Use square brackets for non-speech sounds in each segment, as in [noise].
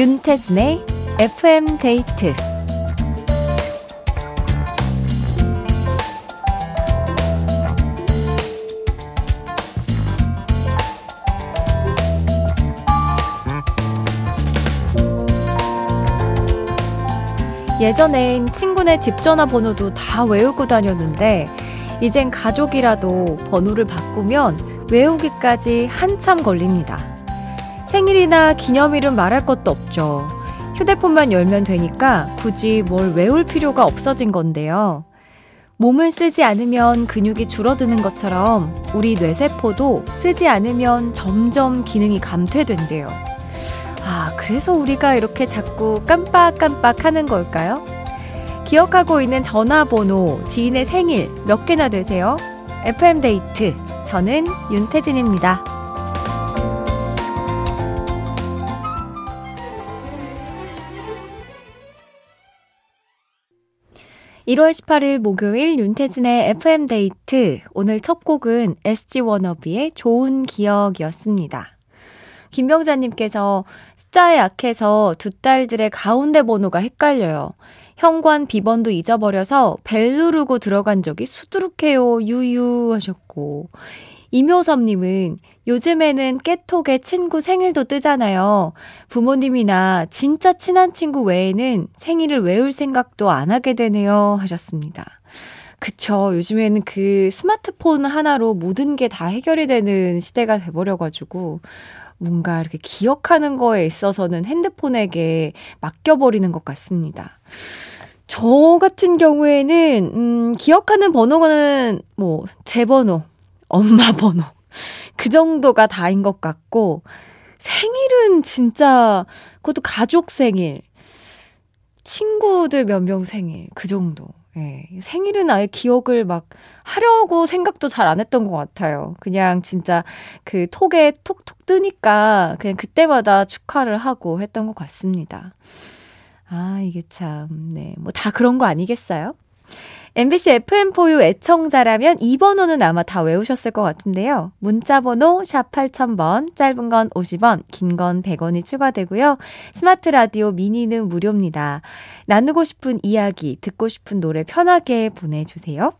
윤태진의 FM 데이트 예전엔 친구네 집 전화번호도 다 외우고 다녔는데 이젠 가족이라도 번호를 바꾸면 외우기까지 한참 걸립니다. 생일이나 기념일은 말할 것도 없죠. 휴대폰만 열면 되니까 굳이 뭘 외울 필요가 없어진 건데요. 몸을 쓰지 않으면 근육이 줄어드는 것처럼 우리 뇌세포도 쓰지 않으면 점점 기능이 감퇴된대요. 아, 그래서 우리가 이렇게 자꾸 깜빡깜빡 하는 걸까요? 기억하고 있는 전화번호, 지인의 생일 몇 개나 되세요? FM데이트. 저는 윤태진입니다. 1월 18일 목요일 윤태진의 FM데이트. 오늘 첫 곡은 SG 워너비의 좋은 기억이었습니다. 김병자님께서 숫자에 약해서 두 딸들의 가운데 번호가 헷갈려요. 현관 비번도 잊어버려서 벨 누르고 들어간 적이 수두룩해요. 유유 하셨고. 이묘섭님은 요즘에는 깨톡에 친구 생일도 뜨잖아요. 부모님이나 진짜 친한 친구 외에는 생일을 외울 생각도 안 하게 되네요. 하셨습니다. 그쵸. 요즘에는 그 스마트폰 하나로 모든 게 다 해결이 되는 시대가 돼버려가지고, 뭔가 이렇게 기억하는 거에 있어서는 핸드폰에게 맡겨버리는 것 같습니다. 저 같은 경우에는, 음, 기억하는 번호는 뭐, 제 번호, 엄마 번호. 그 정도가 다인 것 같고, 생일은 진짜, 그것도 가족 생일, 친구들 몇 명 생일, 그 정도. 예. 생일은 아예 기억을 막 하려고 생각도 잘 안 했던 것 같아요. 그냥 진짜 그 톡에 톡톡 뜨니까 그냥 그때마다 축하를 하고 했던 것 같습니다. 아, 이게 참, 네. 뭐 다 그런 거 아니겠어요? MBC FM4U 애청자라면 이 번호는 아마 다 외우셨을 것 같은데요. 문자번호 샵 8000번, 짧은 건 50원, 긴 건 100원이 추가되고요. 스마트 라디오 미니는 무료입니다. 나누고 싶은 이야기, 듣고 싶은 노래 편하게 보내주세요.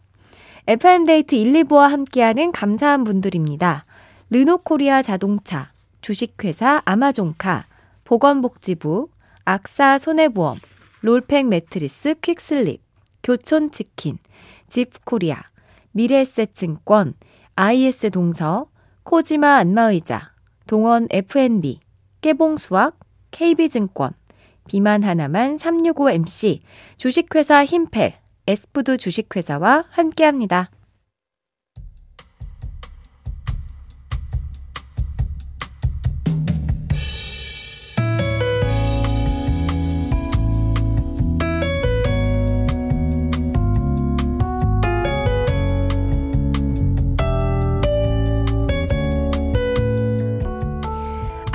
FM데이트 1, 2부와 함께하는 감사한 분들입니다. 르노코리아 자동차, 주식회사 아마존카, 보건복지부, 악사 손해보험, roll pack 매트리스 퀵슬립, 교촌치킨, 집코리아, 미래에셋증권, IS 동서, 코지마 안마의자, 동원 F&B, 깨봉수학, KB증권, 비만 하나만 365MC, 주식회사 힘펠, 에스푸드 주식회사와 함께합니다.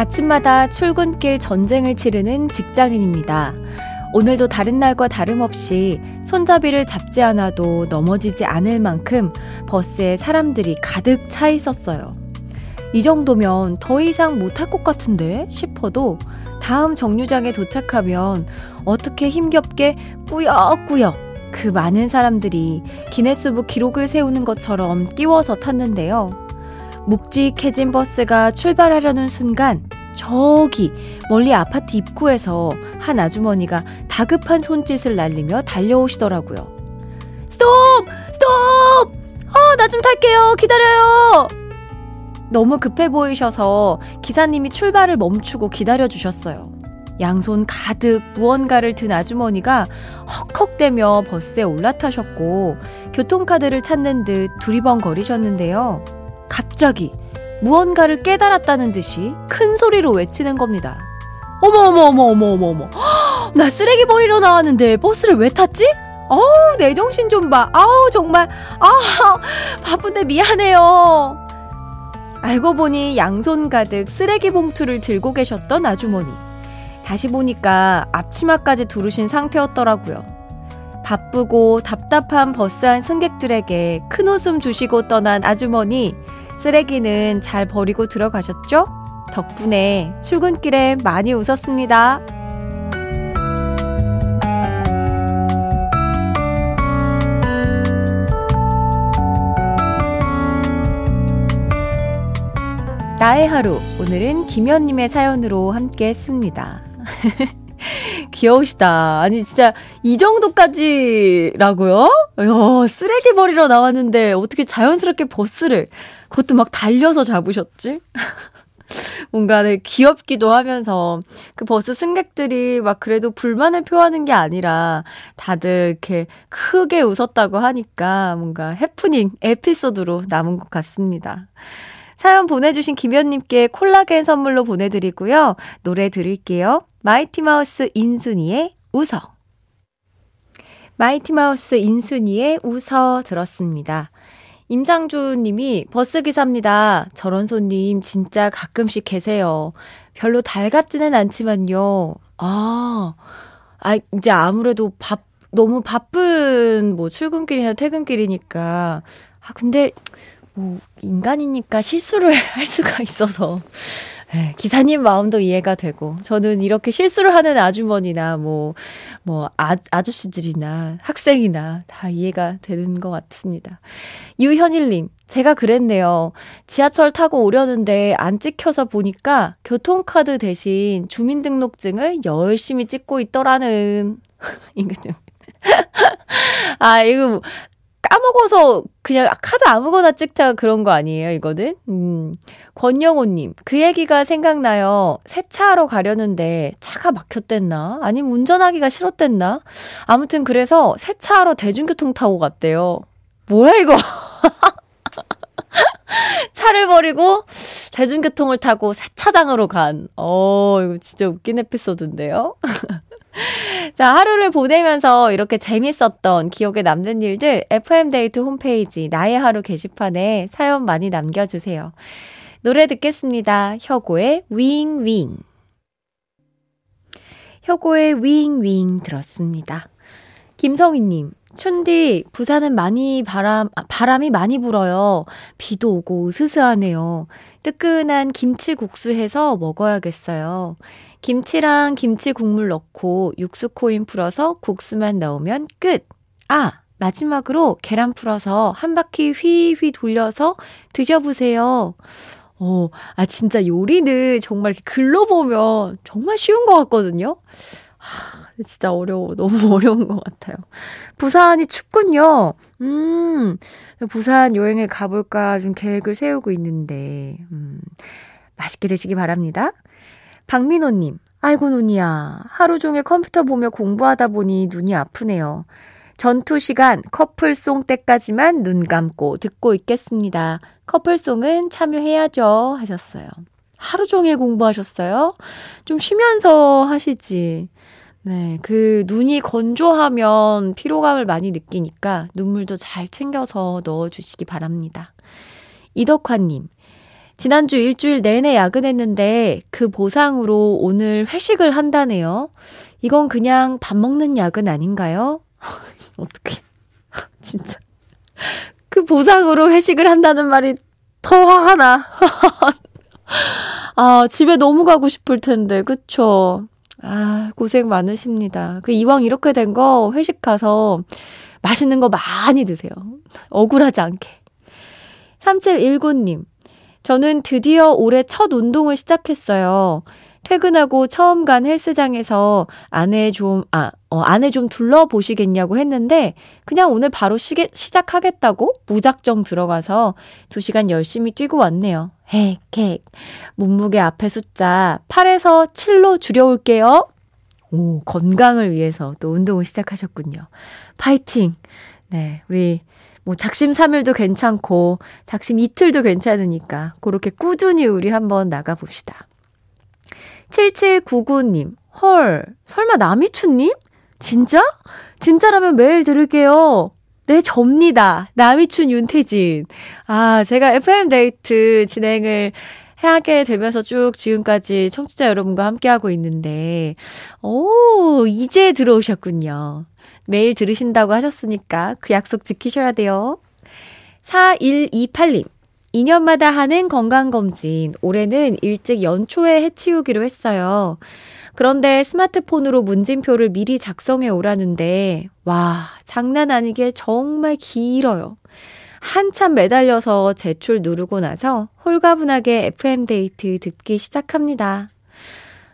아침마다 출근길 전쟁을 치르는 직장인입니다. 오늘도 다른 날과 다름없이 손잡이를 잡지 않아도 넘어지지 않을 만큼 버스에 사람들이 가득 차 있었어요. 이 정도면 더 이상 못할 것 같은데 싶어도 다음 정류장에 도착하면 어떻게 힘겹게 꾸역꾸역 그 많은 사람들이 기네스북 기록을 세우는 것처럼 끼워서 탔는데요. 묵직해진 버스가 출발하려는 순간 저기 멀리 아파트 입구에서 한 아주머니가 다급한 손짓을 날리며 달려오시더라고요. 스톱! 스톱! 어, 나 좀 탈게요. 기다려요. 너무 급해 보이셔서 기사님이 출발을 멈추고 기다려 주셨어요. 양손 가득 무언가를 든 아주머니가 헉헉대며 버스에 올라타셨고 교통카드를 찾는 듯 두리번거리셨는데요. 갑자기 무언가를 깨달았다는 듯이 큰 소리로 외치는 겁니다. 어머 어머 어머 어머 어머 어머 나 쓰레기 버리러 나왔는데 버스를 왜 탔지? 어우 내 정신 좀 봐. 아우 정말 아 바쁜데 미안해요. 알고 보니 양손 가득 쓰레기 봉투를 들고 계셨던 아주머니. 다시 보니까 앞치마까지 두르신 상태였더라고요. 바쁘고 답답한 버스 안 승객들에게 큰 웃음 주시고 떠난 아주머니. 쓰레기는 잘 버리고 들어가셨죠? 덕분에 출근길에 많이 웃었습니다. 나의 하루 오늘은 김현님의 사연으로 함께 했습니다. [laughs] 귀여우시다. 아니, 진짜, 이 정도까지라고요? 야, 쓰레기 버리러 나왔는데, 어떻게 자연스럽게 버스를, 그것도 막 달려서 잡으셨지? [laughs] 뭔가 네, 귀엽기도 하면서 그 버스 승객들이 막 그래도 불만을 표하는 게 아니라 다들 이렇게 크게 웃었다고 하니까 뭔가 해프닝 에피소드로 남은 것 같습니다. 사연 보내주신 김현님께 콜라겐 선물로 보내드리고요. 노래 들을게요. 마이티마우스 인순이의 웃어. 마이티마우스 인순이의 웃어 들었습니다. 임장주 님이 버스기사입니다. 저런 손님 진짜 가끔씩 계세요. 별로 달갑지는 않지만요. 아, 아, 이제 아무래도 밥, 너무 바쁜 뭐 출근길이나 퇴근길이니까. 아, 근데 뭐 인간이니까 실수를 [laughs] 할 수가 있어서 네, 기사님 마음도 이해가 되고 저는 이렇게 실수를 하는 아주머니나 뭐뭐 뭐 아, 아저씨들이나 학생이나 다 이해가 되는 것 같습니다. 유현일님 제가 그랬네요. 지하철 타고 오려는데 안 찍혀서 보니까 교통카드 대신 주민등록증을 열심히 찍고 있더라는. [laughs] 이거 좀. [laughs] 아, 이거 까먹어서 그냥 카드 아무거나 찍자 그런 거 아니에요, 이거는? 음. 권영호님, 그 얘기가 생각나요. 세차하러 가려는데 차가 막혔댔나? 아니면 운전하기가 싫었댔나? 아무튼 그래서 세차하러 대중교통 타고 갔대요. 뭐야, 이거? [laughs] 차를 버리고 대중교통을 타고 세차장으로 간. 어, 이거 진짜 웃긴 에피소드인데요? [laughs] [laughs] 자, 하루를 보내면서 이렇게 재밌었던 기억에 남는 일들 FM데이트 홈페이지 나의 하루 게시판에 사연 많이 남겨주세요. 노래 듣겠습니다. 혁오의 윙윙. 혁오의 윙윙 들었습니다. 김성희님, 춘디, 부산은 많이 바람, 아, 바람이 많이 불어요. 비도 오고 으스스하네요. 뜨끈한 김치국수 해서 먹어야겠어요. 김치랑 김치 국물 넣고 육수 코인 풀어서 국수만 넣으면 끝! 아! 마지막으로 계란 풀어서 한 바퀴 휘휘 돌려서 드셔보세요. 어, 아, 진짜 요리는 정말 글로 보면 정말 쉬운 것 같거든요? 하, [laughs] 진짜 어려워. 너무 [laughs] 어려운 것 같아요. 부산이 춥군요. 음, 부산 여행을 가볼까 좀 계획을 세우고 있는데, 음, 맛있게 드시기 바랍니다. 박민호님, 아이고 눈이야. 하루 종일 컴퓨터 보며 공부하다 보니 눈이 아프네요. 전투 시간 커플송 때까지만 눈 감고 듣고 있겠습니다. 커플송은 참여해야죠. 하셨어요. 하루 종일 공부하셨어요? 좀 쉬면서 하시지. 네, 그 눈이 건조하면 피로감을 많이 느끼니까 눈물도 잘 챙겨서 넣어주시기 바랍니다. 이덕화님, 지난주 일주일 내내 야근했는데 그 보상으로 오늘 회식을 한다네요. 이건 그냥 밥 먹는 야근 아닌가요? [laughs] 어떻게 [laughs] 진짜 그 보상으로 회식을 한다는 말이 더 화가 나. [laughs] 아, 집에 너무 가고 싶을 텐데, 그쵸? 아, 고생 많으십니다. 그 이왕 이렇게 된 거 회식 가서 맛있는 거 많이 드세요. 억울하지 않게. 3719님, 저는 드디어 올해 첫 운동을 시작했어요. 퇴근하고 처음 간 헬스장에서 안에 좀, 아, 어, 안에 좀 둘러보시겠냐고 했는데, 그냥 오늘 바로 시게, 시작하겠다고 무작정 들어가서 2시간 열심히 뛰고 왔네요. 헤, 객. 몸무게 앞에 숫자 8에서 7로 줄여올게요. 오, 건강을 위해서 또 운동을 시작하셨군요. 파이팅! 네, 우리 뭐 작심 3일도 괜찮고 작심 이틀도 괜찮으니까 그렇게 꾸준히 우리 한번 나가봅시다. 7799님, 헐, 설마 남이춘님? 진짜? 진짜라면 매일 들을게요. 네, 접니다. 남이춘 윤태진. 아, 제가 FM데이트 진행을 하게 되면서 쭉 지금까지 청취자 여러분과 함께하고 있는데, 오, 이제 들어오셨군요. 매일 들으신다고 하셨으니까 그 약속 지키셔야 돼요. 4128님. 2년마다 하는 건강검진. 올해는 일찍 연초에 해치우기로 했어요. 그런데 스마트폰으로 문진표를 미리 작성해 오라는데, 와, 장난 아니게 정말 길어요. 한참 매달려서 제출 누르고 나서 홀가분하게 FM데이트 듣기 시작합니다.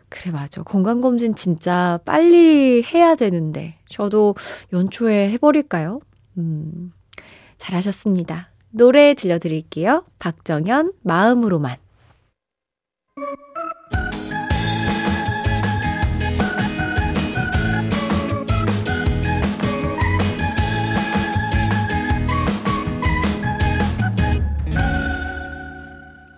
그래, 맞아. 건강검진 진짜 빨리 해야 되는데. 저도 연초에 해버릴까요? 음, 잘하셨습니다. 노래 들려드릴게요. 박정현, 마음으로만.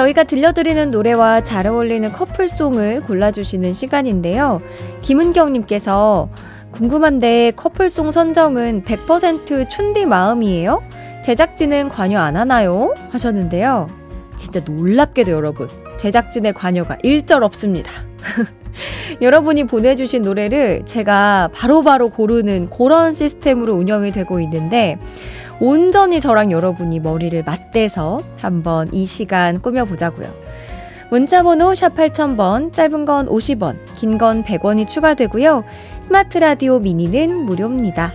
저희가 들려드리는 노래와 잘 어울리는 커플송을 골라주시는 시간인데요. 김은경님께서 궁금한데 커플송 선정은 100% 춘디 마음이에요? 제작진은 관여 안 하나요? 하셨는데요. 진짜 놀랍게도 여러분, 제작진의 관여가 일절 없습니다. [laughs] [laughs] 여러분이 보내주신 노래를 제가 바로바로 바로 고르는 그런 시스템으로 운영이 되고 있는데, 온전히 저랑 여러분이 머리를 맞대서 한번 이 시간 꾸며보자고요. 문자번호 샵 8000번, 짧은 건 50원, 긴 건 100원이 추가되고요. 스마트 라디오 미니는 무료입니다.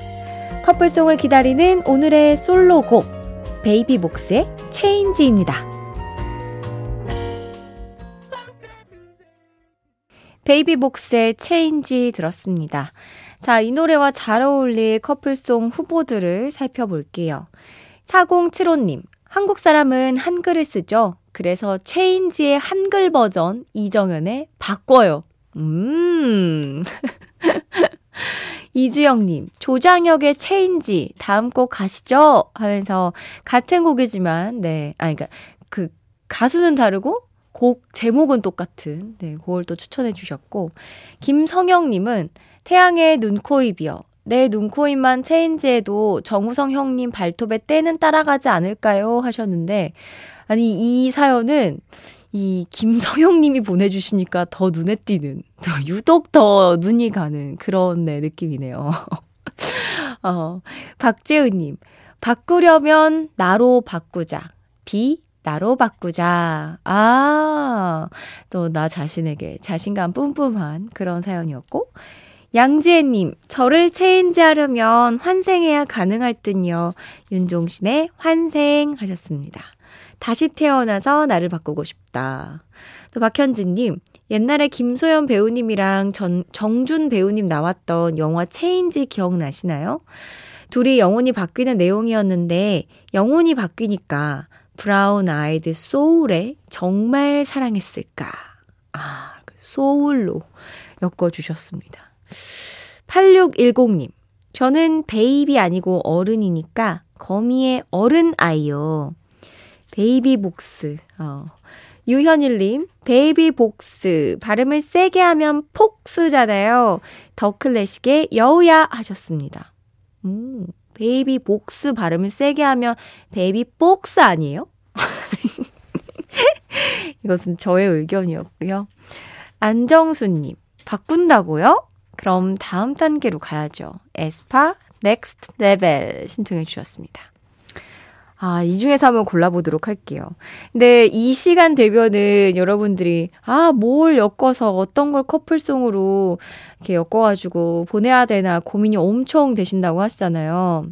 커플송을 기다리는 오늘의 솔로곡, 베이비복스의 Change입니다. 베이비복스의 Change 들었습니다. 자, 이 노래와 잘 어울릴 커플송 후보들을 살펴볼게요. 4075님, 한국 사람은 한글을 쓰죠. 그래서 Change의 한글 버전 이정현의 바꿔요. 음. [laughs] 이주영님, 조장혁의 체인지, 다음 곡 가시죠? 하면서, 같은 곡이지만, 네. 아, 그니까, 그, 가수는 다르고, 곡 제목은 똑같은, 네. 그걸 또 추천해 주셨고, 김성영님은, 태양의 눈, 코, 입이요. 내 눈, 코, 입만 체인지해도 정우성 형님 발톱에 때는 따라가지 않을까요? 하셨는데, 아니, 이 사연은 이 김성형 님이 보내주시니까 더 눈에 띄는, 더 유독 더 눈이 가는 그런 네, 느낌이네요. [laughs] 어, 박재은 님, 바꾸려면 나로 바꾸자. 비, 나로 바꾸자. 아, 또 나 자신에게 자신감 뿜뿜한 그런 사연이었고, 양지혜님, 저를 체인지 하려면 환생해야 가능할 듯요. 윤종신의 환생 하셨습니다. 다시 태어나서 나를 바꾸고 싶다. 또 박현진님, 옛날에 김소연 배우님이랑 전, 정준 배우님 나왔던 영화 Change 기억나시나요? 둘이 영혼이 바뀌는 내용이었는데, 영혼이 바뀌니까 브라운 아이드 소울에 정말 사랑했을까? 아, 그 soul로 엮어주셨습니다. 8610님, 저는 baby 아니고 어른이니까 거미의 어른 아이요. 베이비 복스. 어. 유현일님, 베이비 복스. 발음을 세게 하면 fox잖아요. 더 클래식의 여우야 하셨습니다. 음, 베이비 복스 발음을 세게 하면 베이비 복스 아니에요? [laughs] 이것은 저의 의견이었고요. 안정수님, 바꾼다고요? 그럼 다음 단계로 가야죠. 에스파 Next Level 신청해 주셨습니다. 아, 이 중에서 한번 골라보도록 할게요. 근데 이 시간 되면은 여러분들이, 아, 뭘 엮어서 어떤 걸 커플송으로 이렇게 엮어가지고 보내야 되나 고민이 엄청 되신다고 하시잖아요.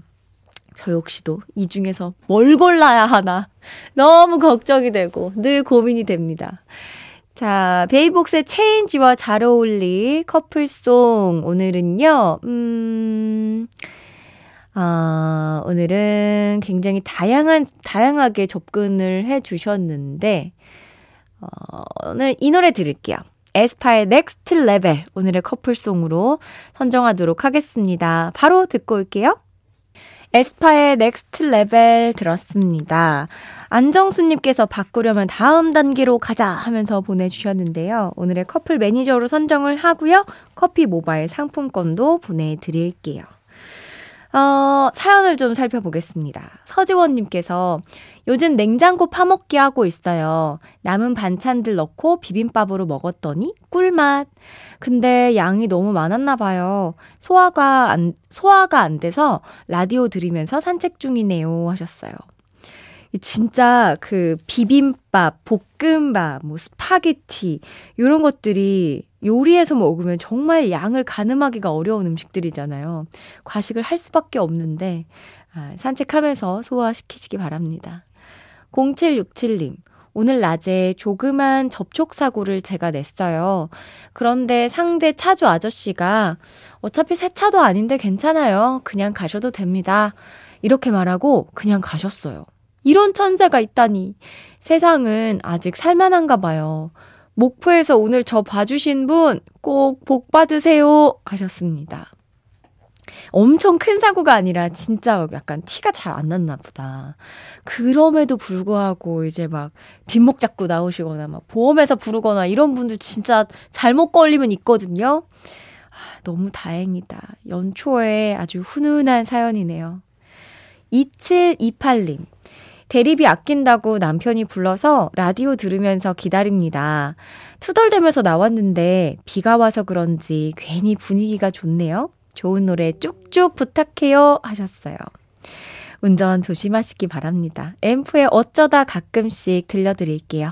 저 역시도 이 중에서 뭘 골라야 하나. [laughs] 너무 걱정이 되고 늘 고민이 됩니다. 자, 베이비복스의 Change와 잘 어울릴 커플송. 오늘은요, 음, 아, 오늘은 굉장히 다양한, 다양하게 접근을 해 주셨는데, 어, 오늘 이 노래 들을게요. 에스파의 Next Level. 오늘의 커플송으로 선정하도록 하겠습니다. 바로 듣고 올게요. 에스파의 Next Level 들었습니다. 안정수님께서 바꾸려면 다음 단계로 가자 하면서 보내주셨는데요. 오늘의 커플 매니저로 선정을 하고요. 커피 모바일 상품권도 보내드릴게요. 어, 사연을 좀 살펴보겠습니다. 서지원님께서 요즘 냉장고 파먹기 하고 있어요. 남은 반찬들 넣고 비빔밥으로 먹었더니 꿀맛. 근데 양이 너무 많았나 봐요. 소화가 안, 소화가 안 돼서 라디오 들으면서 산책 중이네요. 하셨어요. 진짜 그 비빔밥, 볶음밥, 뭐 스파게티, 요런 것들이 요리해서 먹으면 정말 양을 가늠하기가 어려운 음식들이잖아요. 과식을 할 수밖에 없는데, 아, 산책하면서 소화시키시기 바랍니다. 0767님, 오늘 낮에 조그만 접촉사고를 제가 냈어요. 그런데 상대 차주 아저씨가 어차피 새 차도 아닌데 괜찮아요. 그냥 가셔도 됩니다. 이렇게 말하고 그냥 가셨어요. 이런 천재가 있다니. 세상은 아직 살만한가 봐요. 목포에서 오늘 저 봐주신 분 꼭 복 받으세요 하셨습니다. 엄청 큰 사고가 아니라 진짜 약간 티가 잘 안 났나 보다. 그럼에도 불구하고 이제 막 뒷목 잡고 나오시거나 막 보험회사 부르거나 이런 분들 진짜 잘못 걸리면 있거든요. 아, 너무 다행이다. 연초에 아주 훈훈한 사연이네요. 2728님. 대리비 아낀다고 남편이 불러서 라디오 들으면서 기다립니다. 투덜대면서 나왔는데 비가 와서 그런지 괜히 분위기가 좋네요. 좋은 노래 쭉쭉 부탁해요 하셨어요. 운전 조심하시기 바랍니다. 앰프에 어쩌다 가끔씩 들려드릴게요.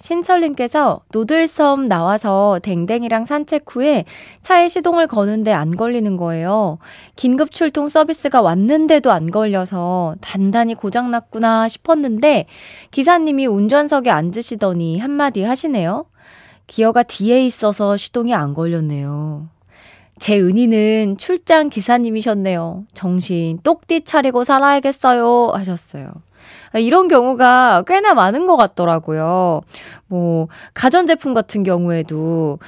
신철님께서 노들섬 나와서 댕댕이랑 산책 후에 차에 시동을 거는데 안 걸리는 거예요. 긴급 출동 서비스가 왔는데도 안 걸려서 단단히 고장났구나 싶었는데 기사님이 운전석에 앉으시더니 한마디 하시네요. 기어가 뒤에 있어서 시동이 안 걸렸네요. 제 은희는 출장 기사님이셨네요. 정신 똑띠 차리고 살아야겠어요. 하셨어요. 이런 경우가 꽤나 많은 것 같더라고요. 뭐, 가전제품 같은 경우에도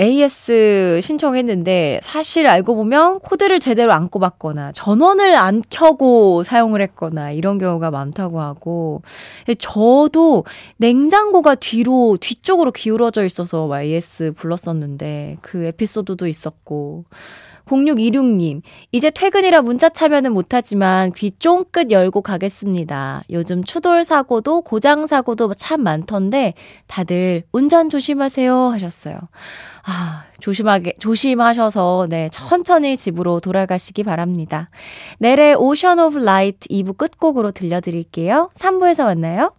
AS 신청했는데 사실 알고 보면 코드를 제대로 안 꼽았거나 전원을 안 켜고 사용을 했거나 이런 경우가 많다고 하고 저도 냉장고가 뒤로 뒤쪽으로 기울어져 있어서 AS 불렀었는데 그 에피소드도 있었고 0626님, 이제 퇴근이라 문자 참여는 못하지만 귀 쫑긋 열고 가겠습니다. 요즘 추돌 사고도 고장 사고도 참 많던데 다들 운전 조심하세요 하셨어요. 아, 조심하게, 조심하셔서, 네, 천천히 집으로 돌아가시기 바랍니다. 넬의 Ocean of Light 2부 끝곡으로 들려드릴게요. 3부에서 만나요.